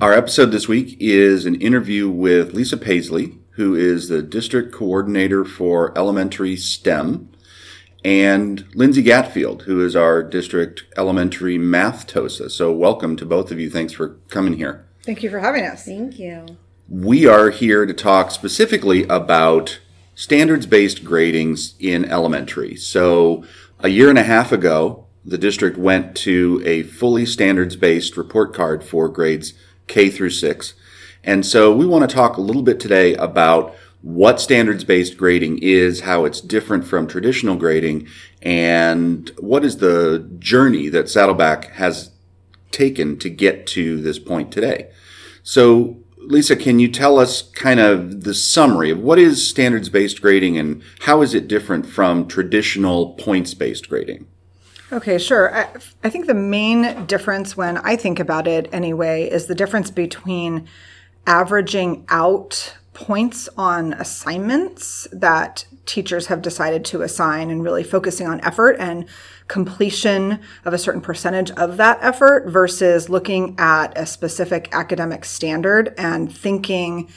Our episode this week is an interview with Lisa Paisley, who is the district coordinator for elementary STEM, and Lindsay Gatfield, who is our district elementary math TOSA. So, welcome to both of you. Thanks for coming here. Thank you for having us. Thank you. We are here to talk specifically about standards based gradings in elementary. So, a year and a half ago, the district went to a fully standards based report card for grades K through six. And so we want to talk a little bit today about what standards based grading is, how it's different from traditional grading, and what is the journey that Saddleback has taken to get to this point today. So, Lisa, can you tell us kind of the summary of what is standards based grading and how is it different from traditional points based grading? Okay, sure. I, I, think the main difference when I think about it anyway is the difference between averaging out points on assignments that teachers have decided to assign and really focusing on effort and completion of a certain percentage of that effort versus looking at a specific academic standard and thinking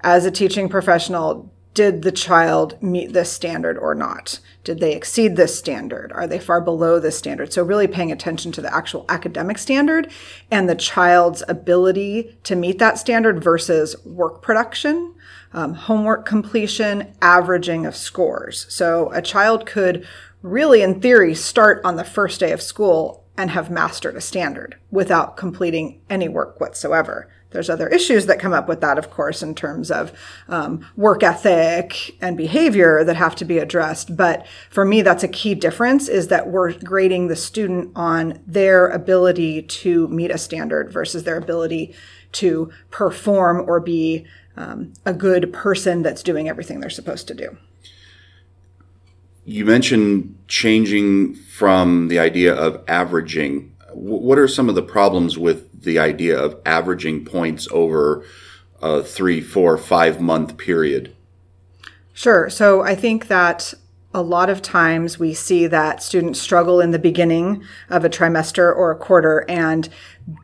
as a teaching professional did the child meet this standard or not? Did they exceed this standard? Are they far below this standard? So, really paying attention to the actual academic standard and the child's ability to meet that standard versus work production, um, homework completion, averaging of scores. So, a child could really, in theory, start on the first day of school and have mastered a standard without completing any work whatsoever. There's other issues that come up with that, of course, in terms of um, work ethic and behavior that have to be addressed. But for me, that's a key difference is that we're grading the student on their ability to meet a standard versus their ability to perform or be um, a good person that's doing everything they're supposed to do. You mentioned changing from the idea of averaging. What are some of the problems with the idea of averaging points over a three, four, five month period? Sure. So I think that a lot of times we see that students struggle in the beginning of a trimester or a quarter and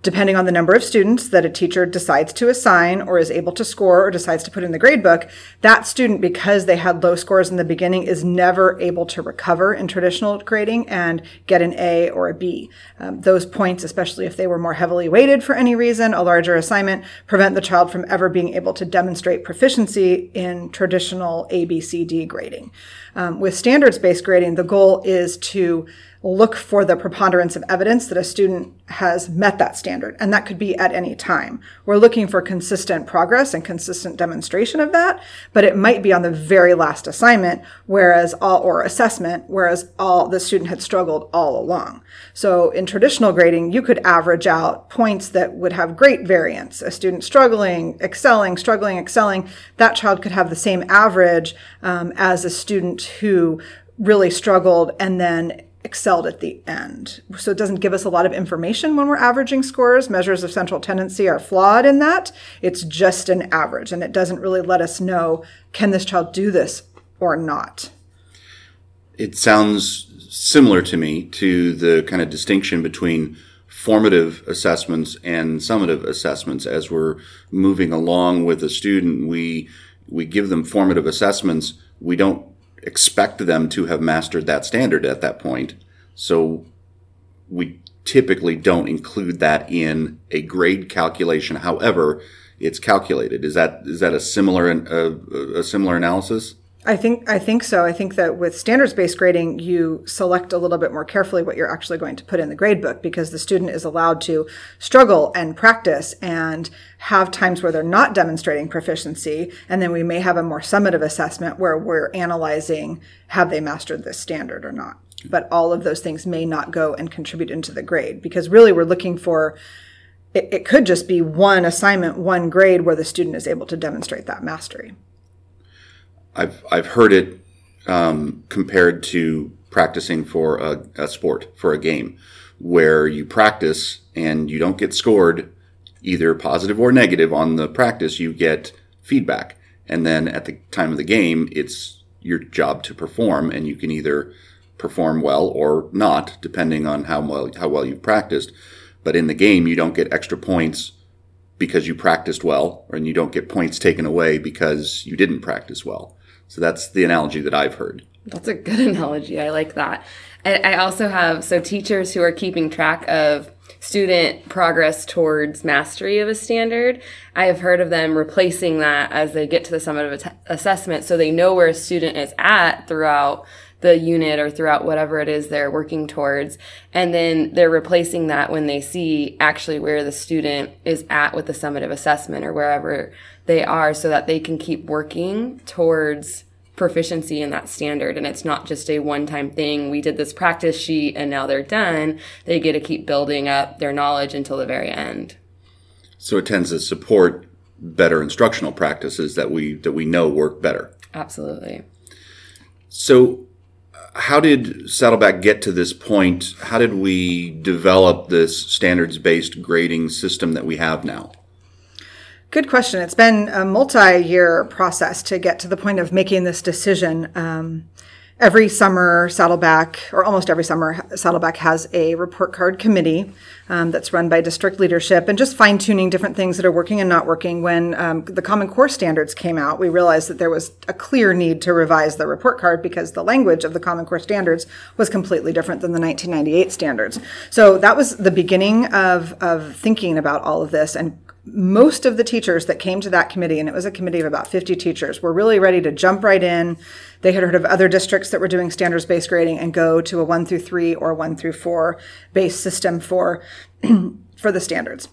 depending on the number of students that a teacher decides to assign or is able to score or decides to put in the grade book, that student, because they had low scores in the beginning, is never able to recover in traditional grading and get an A or a B. Um, those points, especially if they were more heavily weighted for any reason, a larger assignment, prevent the child from ever being able to demonstrate proficiency in traditional ABCD grading. Um, with standards based grading, the goal is to look for the preponderance of evidence that a student has met that standard. And that could be at any time. We're looking for consistent progress and consistent demonstration of that, but it might be on the very last assignment, whereas all, or assessment, whereas all the student had struggled all along. So in traditional grading, you could average out points that would have great variance. A student struggling, excelling, struggling, excelling, that child could have the same average um, as a student who really struggled and then excelled at the end. So it doesn't give us a lot of information when we're averaging scores. Measures of central tendency are flawed in that. It's just an average and it doesn't really let us know can this child do this or not. It sounds similar to me to the kind of distinction between formative assessments and summative assessments as we're moving along with a student we we give them formative assessments we don't expect them to have mastered that standard at that point. So we typically don't include that in a grade calculation. However, it's calculated. Is that is that a similar a, a similar analysis? I think I think so. I think that with standards-based grading, you select a little bit more carefully what you're actually going to put in the grade book because the student is allowed to struggle and practice and have times where they're not demonstrating proficiency, and then we may have a more summative assessment where we're analyzing have they mastered this standard or not. But all of those things may not go and contribute into the grade because really we're looking for it, it could just be one assignment, one grade where the student is able to demonstrate that mastery. I've I've heard it um, compared to practicing for a, a, sport for a game, where you practice and you don't get scored either positive or negative on the practice. You get feedback, and then at the time of the game, it's your job to perform, and you can either perform well or not, depending on how well how well you've practiced. But in the game, you don't get extra points because you practiced well, and you don't get points taken away because you didn't practice well. So that's the analogy that I've heard. That's a good analogy. I like that. I, I also have so teachers who are keeping track of student progress towards mastery of a standard. I have heard of them replacing that as they get to the summative assessment so they know where a student is at throughout the unit or throughout whatever it is they're working towards. And then they're replacing that when they see actually where the student is at with the summative assessment or wherever they are so that they can keep working towards proficiency in that standard. And it's not just a one time thing. We did this practice sheet and now they're done. They get to keep building up their knowledge until the very end. So it tends to support better instructional practices that we that we know work better. Absolutely. So how did Saddleback get to this point? How did we develop this standards based grading system that we have now? Good question. It's been a multi year process to get to the point of making this decision. Um, every summer, Saddleback, or almost every summer, Saddleback has a report card committee um, that's run by district leadership and just fine tuning different things that are working and not working. When um, the Common Core standards came out, we realized that there was a clear need to revise the report card because the language of the Common Core standards was completely different than the 1998 standards. So that was the beginning of, of thinking about all of this and most of the teachers that came to that committee, and it was a committee of about 50 teachers, were really ready to jump right in. They had heard of other districts that were doing standards based grading and go to a one through three or one through four based system for, for the standards.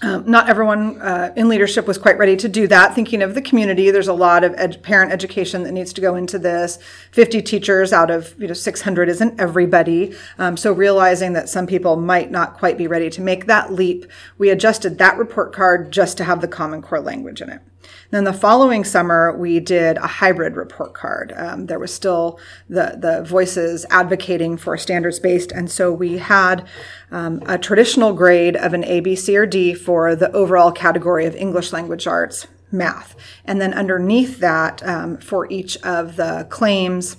Um, not everyone uh, in leadership was quite ready to do that. Thinking of the community, there's a lot of ed- parent education that needs to go into this. 50 teachers out of you know 600 isn't everybody. Um, so realizing that some people might not quite be ready to make that leap, we adjusted that report card just to have the Common Core language in it. Then the following summer, we did a hybrid report card. Um, there was still the, the voices advocating for standards based. And so we had um, a traditional grade of an A, B, C, or D for the overall category of English language arts, math. And then underneath that, um, for each of the claims,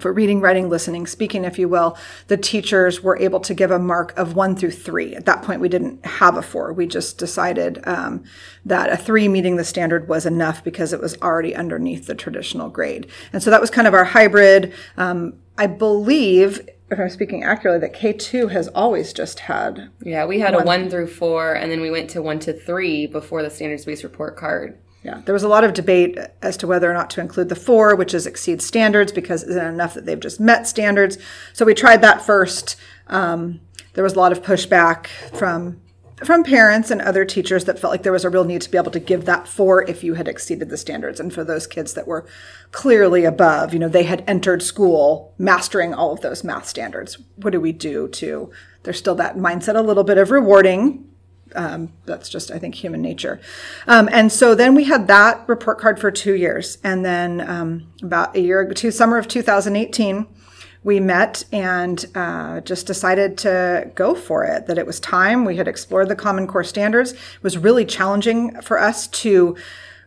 for reading, writing, listening, speaking, if you will, the teachers were able to give a mark of one through three. At that point, we didn't have a four. We just decided um, that a three meeting the standard was enough because it was already underneath the traditional grade. And so that was kind of our hybrid. Um, I believe, if I'm speaking accurately, that K2 has always just had. Yeah, we had one. a one through four, and then we went to one to three before the standards based report card. Yeah, there was a lot of debate as to whether or not to include the four, which is exceed standards, because isn't enough that they've just met standards. So we tried that first. Um, there was a lot of pushback from from parents and other teachers that felt like there was a real need to be able to give that four if you had exceeded the standards, and for those kids that were clearly above, you know, they had entered school mastering all of those math standards. What do we do to? There's still that mindset, a little bit of rewarding um, that's just, I think, human nature. Um, and so then we had that report card for two years. And then um, about a year, to summer of 2018, we met and uh, just decided to go for it, that it was time. We had explored the Common Core standards. It was really challenging for us to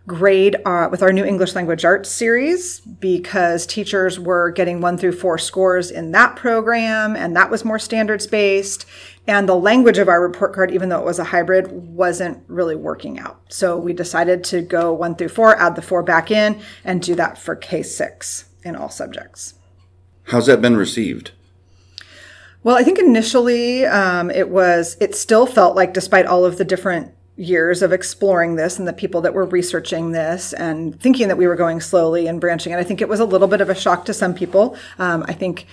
grade uh, with our new English language arts series because teachers were getting one through four scores in that program, and that was more standards based. And the language of our report card, even though it was a hybrid, wasn't really working out. So we decided to go one through four, add the four back in, and do that for K6 in all subjects. How's that been received? Well, I think initially um, it was, it still felt like, despite all of the different years of exploring this and the people that were researching this and thinking that we were going slowly and branching. And I think it was a little bit of a shock to some people. Um, I think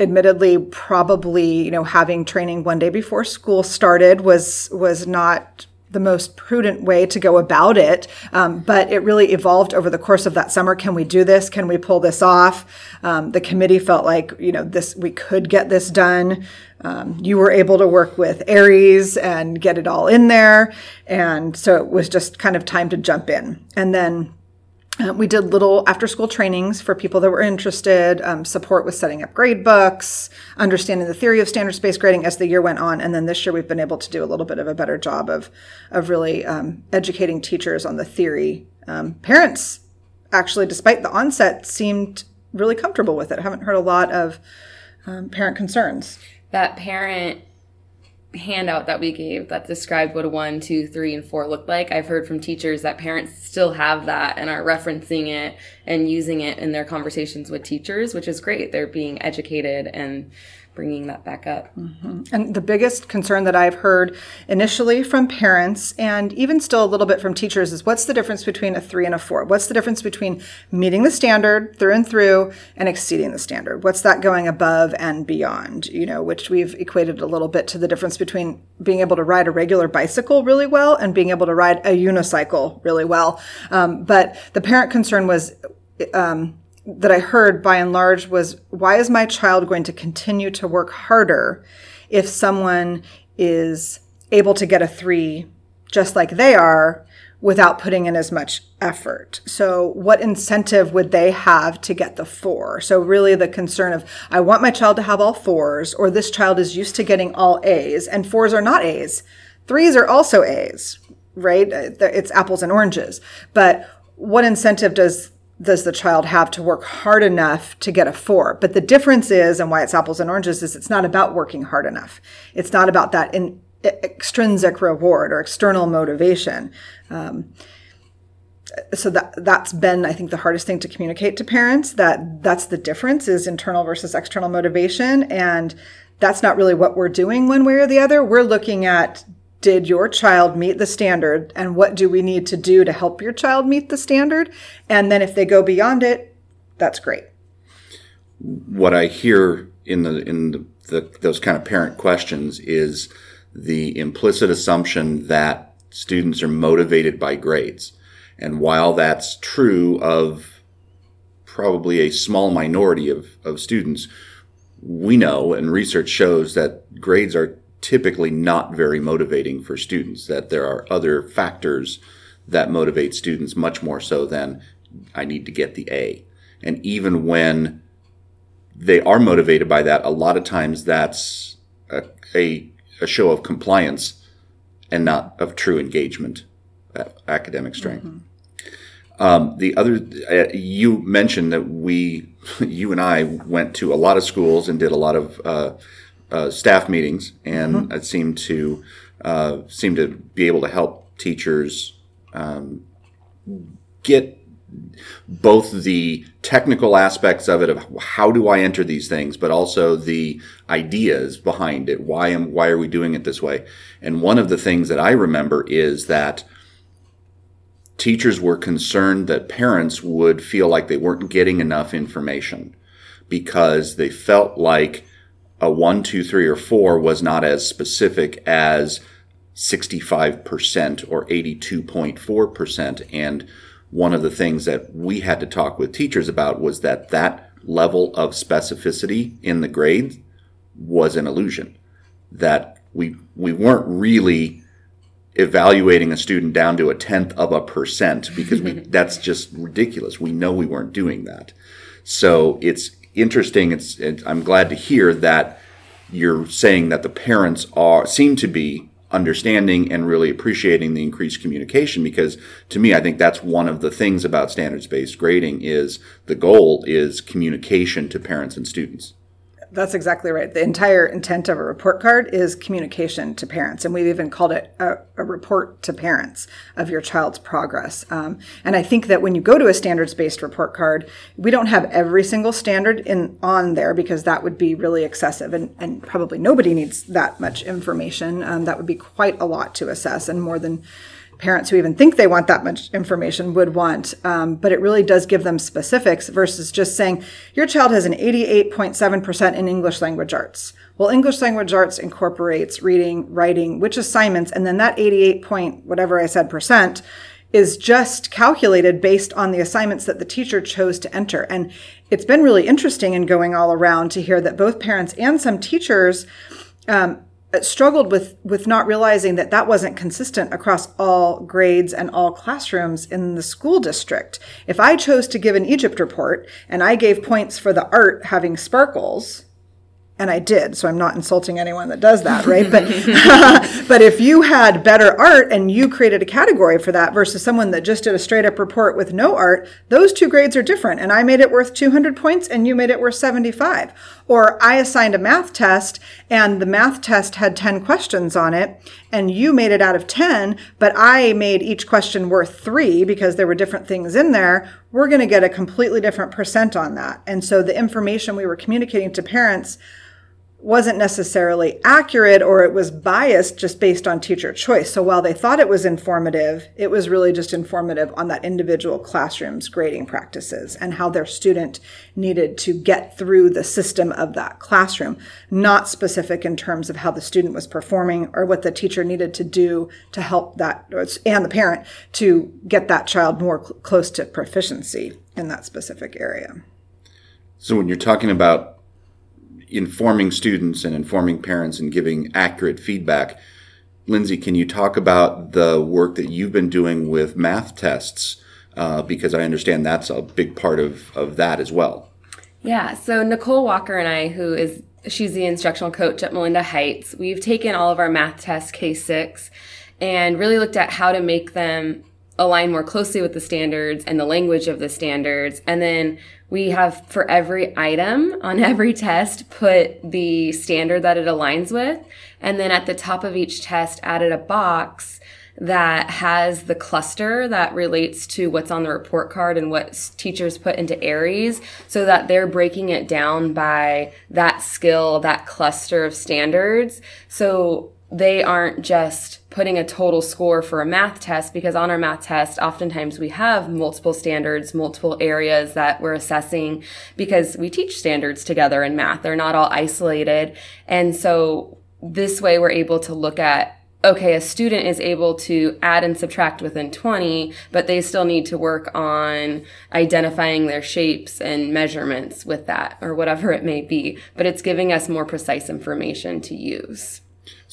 admittedly probably you know having training one day before school started was was not the most prudent way to go about it. Um, but it really evolved over the course of that summer. Can we do this? Can we pull this off? Um, the committee felt like you know this we could get this done. Um, you were able to work with Aeries and get it all in there, and so it was just kind of time to jump in. And then uh, we did little after school trainings for people that were interested, um, support with setting up grade books, understanding the theory of standards based grading as the year went on. And then this year we've been able to do a little bit of a better job of, of really um, educating teachers on the theory. Um, parents, actually, despite the onset, seemed really comfortable with it. I haven't heard a lot of um, parent concerns. That parent handout that we gave that described what a one, two, three, and four looked like, I've heard from teachers that parents still have that and are referencing it and using it in their conversations with teachers, which is great. They're being educated and bringing that back up. Mm-hmm. And the biggest concern that I've heard initially from parents and even still a little bit from teachers is what's the difference between a three and a four? What's the difference between meeting the standard through and through and exceeding the standard? What's that going above and beyond? You know, which we've equated a little bit to the difference between being able to ride a regular bicycle really well and being able to ride a unicycle really well. Um, but the parent concern was, um, that I heard by and large was why is my child going to continue to work harder if someone is able to get a three just like they are without putting in as much effort. So, what incentive would they have to get the four? So, really, the concern of I want my child to have all fours, or this child is used to getting all A's, and fours are not A's. Threes are also A's, right? It's apples and oranges. But what incentive does does the child have to work hard enough to get a four? But the difference is, and why it's apples and oranges, is it's not about working hard enough. It's not about that in, extrinsic reward or external motivation. Um, so that that's been, I think, the hardest thing to communicate to parents. That that's the difference is internal versus external motivation, and that's not really what we're doing one way or the other. We're looking at did your child meet the standard and what do we need to do to help your child meet the standard? And then if they go beyond it that's great. What i hear in the in the, the, those kind of parent questions is the implicit assumption that students are motivated by grades. And while that's true of probably a small minority of, of students we know and research shows that grades are typically not very motivating for students, that there are other factors that motivate students much more so than I need to get the A. And even when they are motivated by that, a lot of times that's a, a, a show of compliance and not of true engagement, uh, academic strength. Mm-hmm. Um, the other, uh, you mentioned that we, you and I went to a lot of schools and did a lot of uh, uh, staff meetings, and mm-hmm. it seemed to uh, seem to be able to help teachers um, get both the technical aspects of it of how do I enter these things, but also the ideas behind it. Why am why are we doing it this way? And one of the things that I remember is that teachers were concerned that parents would feel like they weren't getting enough information because they felt like a one, two, three, or four was not as specific as 65% or 82.4%. And one of the things that we had to talk with teachers about was that that level of specificity in the grades was an illusion. That we, we weren't really evaluating a student down to a tenth of a percent because we, that's just ridiculous. We know we weren't doing that. So it's interesting. It's, I'm glad to hear that you're saying that the parents are seem to be understanding and really appreciating the increased communication because to me i think that's one of the things about standards based grading is the goal is communication to parents and students that's exactly right. The entire intent of a report card is communication to parents, and we've even called it a, a report to parents of your child's progress. Um, and I think that when you go to a standards-based report card, we don't have every single standard in on there because that would be really excessive, and, and probably nobody needs that much information. Um, that would be quite a lot to assess, and more than parents who even think they want that much information would want. Um, but it really does give them specifics versus just saying, your child has an 88.7% in English language arts. Well, English language arts incorporates reading, writing, which assignments, and then that 88 point, whatever I said, percent is just calculated based on the assignments that the teacher chose to enter. And it's been really interesting in going all around to hear that both parents and some teachers um, Uh, struggled with with not realizing that that wasn't consistent across all grades and all classrooms in the school district. If I chose to give an Egypt report and I gave points for the art having sparkles, and I did, so I'm not insulting anyone that does that, right? But but if you had better art and you created a category for that versus someone that just did a straight up report with no art, those two grades are different. And I made it worth 200 points and you made it worth 75. Or I assigned a math test and the math test had 10 questions on it and you made it out of 10, but I made each question worth 3 because there were different things in there. We're going to get a completely different percent on that. And so the information we were communicating to parents wasn't necessarily accurate or it was biased just based on teacher choice. So while they thought it was informative, it was really just informative on that individual classroom's grading practices and how their student needed to get through the system of that classroom, not specific in terms of how the student was performing or what the teacher needed to do to help that and the parent to get that child more cl- close to proficiency in that specific area. So when you're talking about informing students and informing parents and giving accurate feedback. Lindsay, can you talk about the work that you've been doing with math tests? Uh, because I understand that's a big part of, of that as well. Yeah. So Nicole Walker and I, who is she's the instructional coach at Melinda Heights, we've taken all of our math tests K6 and really looked at how to make them align more closely with the standards and the language of the standards. And then we have for every item on every test put the standard that it aligns with. And then at the top of each test added a box that has the cluster that relates to what's on the report card and what teachers put into Aeries so that they're breaking it down by that skill, that cluster of standards. So they aren't just putting a total score for a math test because on our math test, oftentimes we have multiple standards, multiple areas that we're assessing because we teach standards together in math. They're not all isolated. And so this way we're able to look at okay, a student is able to add and subtract within 20, but they still need to work on identifying their shapes and measurements with that or whatever it may be. But it's giving us more precise information to use.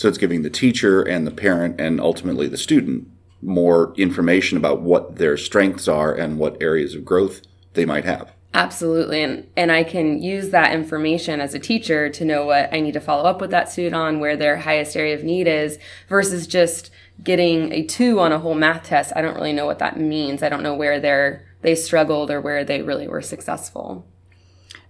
So it's giving the teacher and the parent and ultimately the student more information about what their strengths are and what areas of growth they might have. Absolutely. And and I can use that information as a teacher to know what I need to follow up with that student on, where their highest area of need is, versus just getting a two on a whole math test. I don't really know what that means. I don't know where they're they struggled or where they really were successful.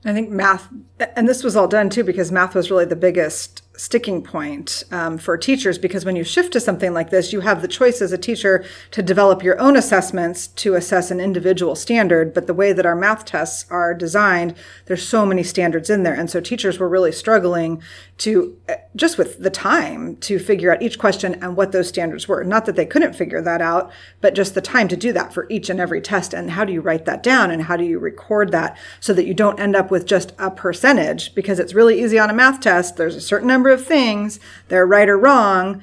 I think math, and this was all done too because math was really the biggest sticking point um, for teachers because when you shift to something like this, you have the choice as a teacher to develop your own assessments to assess an individual standard. But the way that our math tests are designed, there's so many standards in there. And so teachers were really struggling to uh, just with the time to figure out each question and what those standards were. Not that they couldn't figure that out, but just the time to do that for each and every test. And how do you write that down and how do you record that so that you don't end up with just a percentage because it's really easy on a math test. There's a certain number of things, they're right or wrong,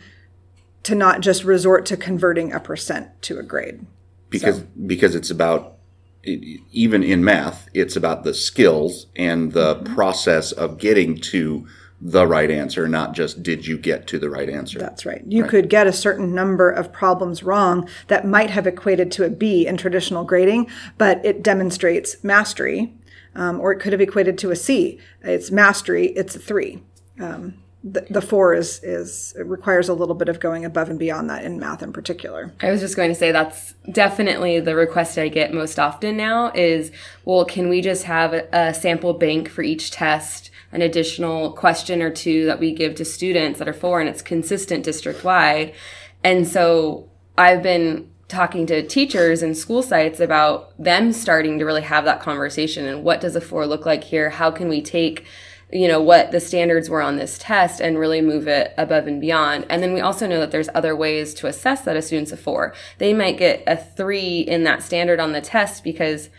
to not just resort to converting a percent to a grade. Because so. because it's about even in math, it's about the skills and the mm-hmm. process of getting to the right answer, not just did you get to the right answer. That's right. You right. could get a certain number of problems wrong that might have equated to a B in traditional grading, but it demonstrates mastery, um, or it could have equated to a C. It's mastery, it's a three. Um, the, the four is is requires a little bit of going above and beyond that in math in particular. I was just going to say that's definitely the request I get most often now is, well, can we just have a, a sample bank for each test, an additional question or two that we give to students that are four, and it's consistent district wide. And so I've been talking to teachers and school sites about them starting to really have that conversation and what does a four look like here? How can we take you know what the standards were on this test and really move it above and beyond. And then we also know that there's other ways to assess that a student's a four. They might get a three in that standard on the test because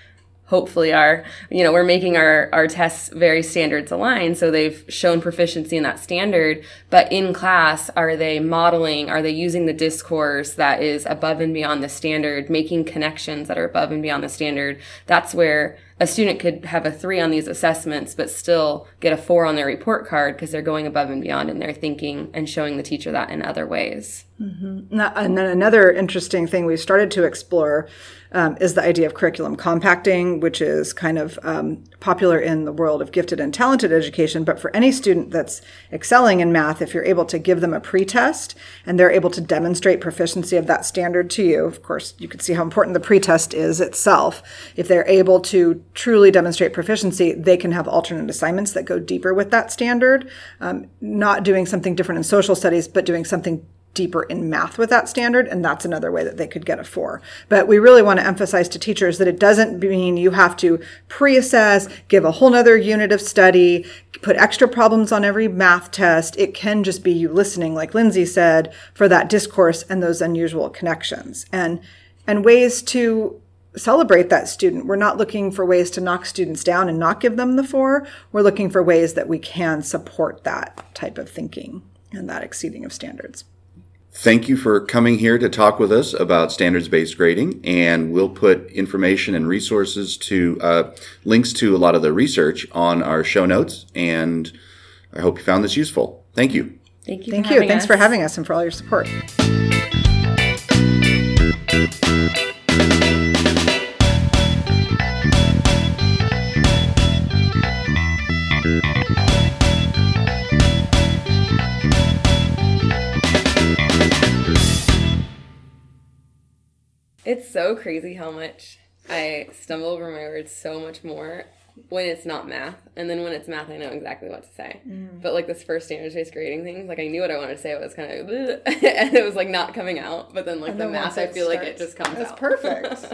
hopefully our you know we're making our our tests very standards aligned so they've shown proficiency in that standard but in class are they modeling are they using the discourse that is above and beyond the standard making connections that are above and beyond the standard that's where a student could have a three on these assessments, but still get a four on their report card because they're going above and beyond in their thinking and showing the teacher that in other ways. And then another interesting thing we've started to explore um, is the idea of curriculum compacting, which is kind of um, popular in the world of gifted and talented education. But for any student that's excelling in math, if you're able to give them a pretest and they're able to demonstrate proficiency of that standard to you, of course, you can see how important the pretest is itself. If they're able to truly demonstrate proficiency, they can have alternate assignments that go deeper with that standard, um, not doing something different in social studies, but doing something deeper in math with that standard and that's another way that they could get a four but we really want to emphasize to teachers that it doesn't mean you have to pre-assess give a whole nother unit of study put extra problems on every math test it can just be you listening like lindsay said for that discourse and those unusual connections and and ways to celebrate that student. We're not looking for ways to knock students down and not give them the four. We're looking for ways that we can support that type of thinking and that exceeding of standards. Thank you for coming here to talk with us about standards based grading. And we'll put information and resources to uh, links to a lot of the research on our show notes. And I hope you found this useful. Thank you. Thank you. Thank for you. Thanks us. for having us and for all your support. It's so crazy how much I stumble over my words so much more when it's not math. And then when it's math, I know exactly what to say. But like this first standards based grading thing, like I knew what I wanted to say. It was kind of, and it was like not coming out. But then like the then math, I feel like it just comes out. It's perfect.